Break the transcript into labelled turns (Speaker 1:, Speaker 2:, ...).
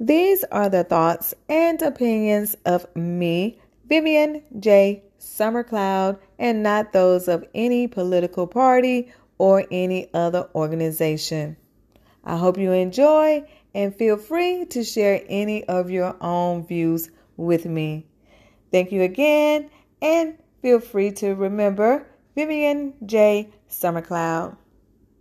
Speaker 1: These are the thoughts and opinions of me, Vivian J. Summercloud, and not those of any political party or any other organization. I hope you enjoy and feel free to share any of your own views with me. Thank you again and feel free to remember Vivian J. Summercloud.